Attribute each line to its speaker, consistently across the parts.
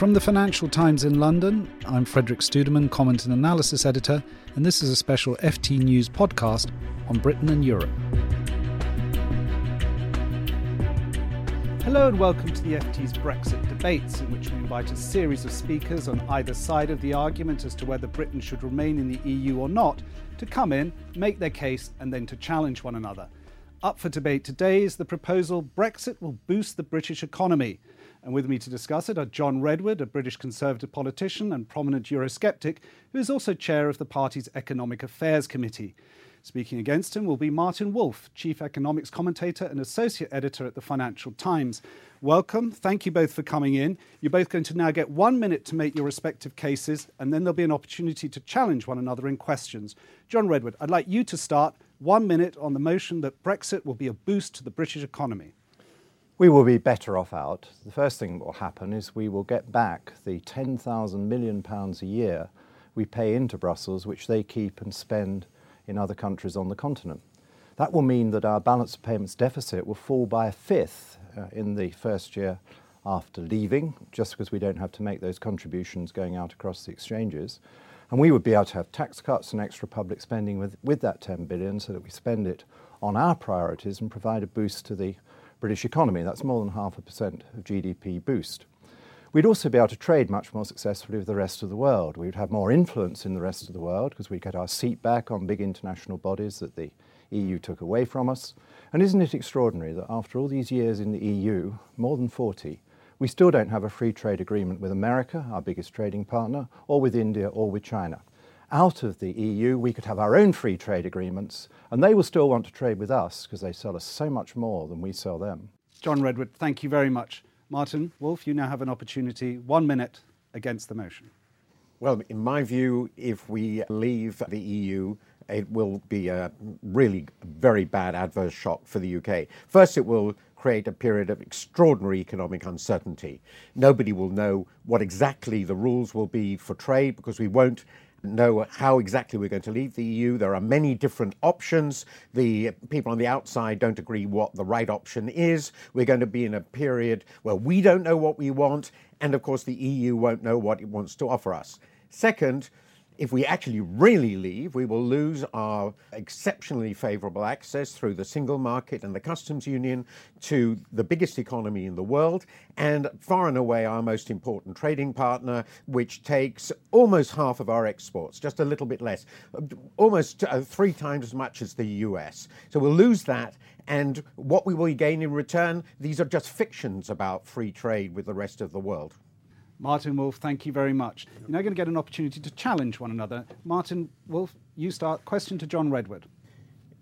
Speaker 1: From the Financial Times in London, I'm Frederick Studemann, Comment and Analysis Editor, and this is a special FT News podcast on Britain and Europe. Hello and welcome to the FT's Brexit debates, in which we invite a series of speakers on either side of the argument as to whether Britain should remain in the EU or not to come in, make their case, and then to challenge one another. Up for debate today is the proposal Brexit will boost the British economy. And with me to discuss it are John Redwood, a British Conservative politician and prominent Eurosceptic, who is also chair of the party's Economic Affairs Committee. Speaking against him will be Martin Wolf, Chief Economics Commentator and Associate Editor at the Financial Times. Welcome. Thank you both for coming in. You're both going to now get one minute to make your respective cases, and then there'll be an opportunity to challenge one another in questions. John Redwood, I'd like you to start one minute on the motion that Brexit will be a boost to the British economy.
Speaker 2: We will be better off out. The first thing that will happen is we will get back the 10,000 million pounds a year we pay into Brussels, which they keep and spend in other countries on the continent. That will mean that our balance of payments deficit will fall by a fifth uh, in the first year after leaving, just because we don't have to make those contributions going out across the exchanges. And we would be able to have tax cuts and extra public spending with, with that 10 billion so that we spend it on our priorities and provide a boost to the British economy. That's more than half a percent of GDP boost. We'd also be able to trade much more successfully with the rest of the world. We'd have more influence in the rest of the world because we'd get our seat back on big international bodies that the EU took away from us. And isn't it extraordinary that after all these years in the EU, more than 40, we still don't have a free trade agreement with America, our biggest trading partner, or with India or with China. Out of the EU, we could have our own free trade agreements, and they will still want to trade with us because they sell us so much more than we sell them.
Speaker 1: John Redwood, thank you very much. Martin Wolf, you now have an opportunity, one minute against the motion.
Speaker 3: Well, in my view, if we leave the EU, it will be a really very bad adverse shock for the UK. First, it will create a period of extraordinary economic uncertainty. Nobody will know what exactly the rules will be for trade because we won't know how exactly we're going to leave the EU. There are many different options. The people on the outside don't agree what the right option is. We're going to be in a period where we don't know what we want, and of course, the EU won't know what it wants to offer us. Second, if we actually really leave, we will lose our exceptionally favourable access through the single market and the customs union to the biggest economy in the world and far and away our most important trading partner, which takes almost half of our exports, just a little bit less, almost uh, three times as much as the US. So we'll lose that. And what we will gain in return, these are just fictions about free trade with the rest of the world.
Speaker 1: Martin Wolf, thank you very much. You're now going to get an opportunity to challenge one another. Martin Wolf, you start. Question to John Redwood.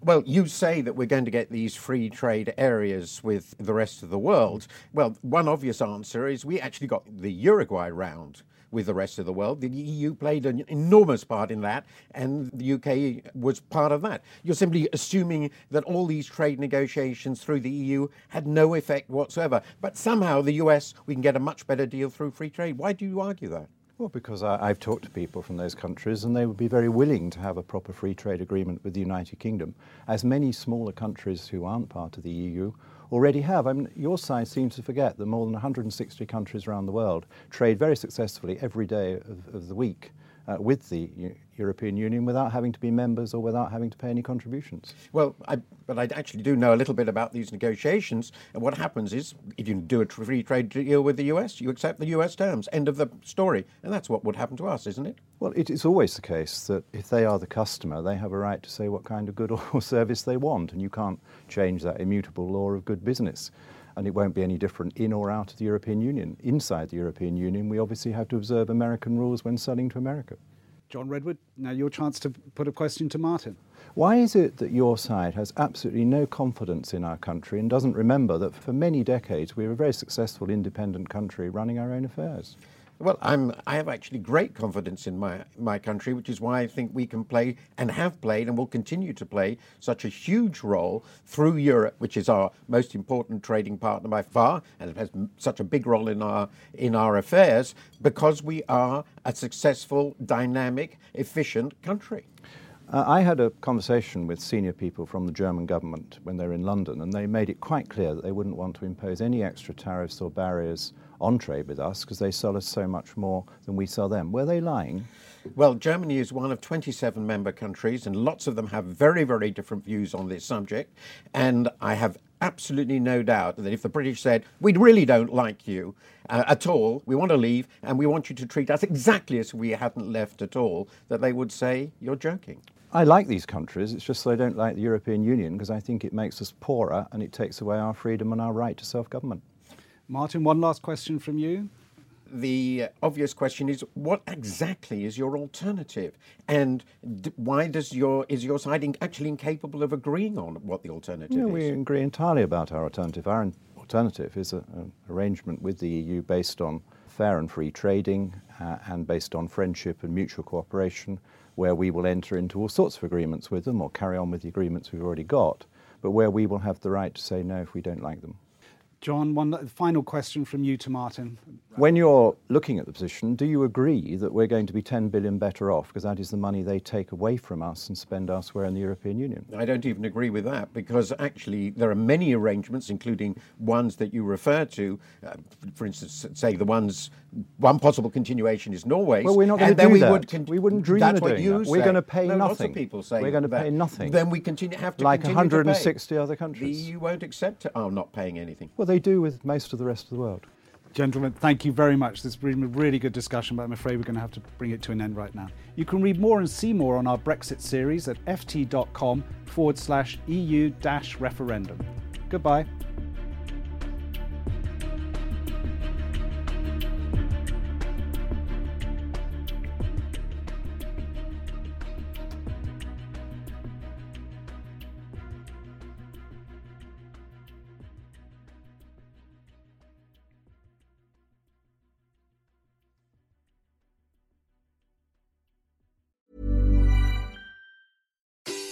Speaker 3: Well, you say that we're going to get these free trade areas with the rest of the world. Well, one obvious answer is we actually got the Uruguay round with the rest of the world. The EU played an enormous part in that, and the UK was part of that. You're simply assuming that all these trade negotiations through the EU had no effect whatsoever. But somehow the US, we can get a much better deal through free trade. Why do you argue that?
Speaker 2: Well, because I, have talked to people from those countries and they would be very willing to have a proper free trade agreement with the United Kingdom, as many smaller countries who aren't part of the EU already have. I mean, your side seems to forget that more than 160 countries around the world trade very successfully every day of, of the week uh, with the U- European Union without having to be members or without having to pay any contributions.
Speaker 3: Well, I, but I actually do know a little bit about these negotiations. And what happens is, if you do a free trade deal with the US, you accept the US terms. End of the story. And that's what would happen to us, isn't it?
Speaker 2: Well, it is always the case that if they are the customer, they have a right to say what kind of good or service they want, and you can't change that immutable law of good business and it won't be any different in or out of the European Union. Inside the European Union, we obviously have to observe American rules when selling to America.
Speaker 1: John Redwood, now your chance to put a question to Martin.
Speaker 2: Why is it that your side has absolutely no confidence in our country and doesn't remember that for many decades we were a very successful independent country running our own affairs?
Speaker 3: Well, I'm, I have actually great confidence in my, my country, which is why I think we can play and have played and will continue to play such a huge role through Europe, which is our most important trading partner by far, and has such a big role in our, in our affairs because we are a successful, dynamic, efficient country.
Speaker 2: Uh, I had a conversation with senior people from the German government when they were in London, and they made it quite clear that they wouldn't want to impose any extra tariffs or barriers on trade with us because they sell us so much more than we sell them. Were they lying?
Speaker 3: Well, Germany is one of 27 member countries, and lots of them have very, very different views on this subject. And I have absolutely no doubt that if the British said, we really don't like you uh, at all, we want to leave, and we want you to treat us exactly as we hadn't left at all, that they would say, you're joking.
Speaker 2: I like these countries, it's just that I don't like the European Union because I think it makes us poorer and it takes away our freedom and our right to self government.
Speaker 1: Martin, one last question from you
Speaker 3: the obvious question is what exactly is your alternative? And d- why does your is your side in, actually incapable of agreeing on what the alternative is?
Speaker 2: we agree entirely about our alternative. Our alternative is a, an arrangement with the EU based on fair and free trading uh, and based on friendship and mutual cooperation where we will enter into all sorts of agreements with them or carry on with the agreements we've already got but where we will have the right to say no if we don't like them
Speaker 1: John, one final question from you to Martin.
Speaker 2: When you're looking at the position, do you agree that we're going to be 10 billion better off because that is the money they take away from us and spend elsewhere in the European Union?
Speaker 3: I don't even agree with that because actually there are many arrangements, including ones that you refer to. Uh, for instance, say the ones one possible continuation is Norway.
Speaker 2: Well, we're not going to do we that. Would con- we wouldn't dream
Speaker 3: that's
Speaker 2: of doing
Speaker 3: that.
Speaker 2: We're going to pay
Speaker 3: no,
Speaker 2: nothing.
Speaker 3: Lots of people say
Speaker 2: we're going to pay nothing.
Speaker 3: Then we continue have to
Speaker 2: like
Speaker 3: 160
Speaker 2: other countries.
Speaker 3: The EU won't accept it. Oh, not paying anything.
Speaker 2: Well, they do with most of the rest of the world.
Speaker 1: Gentlemen, thank you very much. This has been a really good discussion, but I'm afraid we're going to have to bring it to an end right now. You can read more and see more on our Brexit series at ft.com forward slash EU referendum. Goodbye.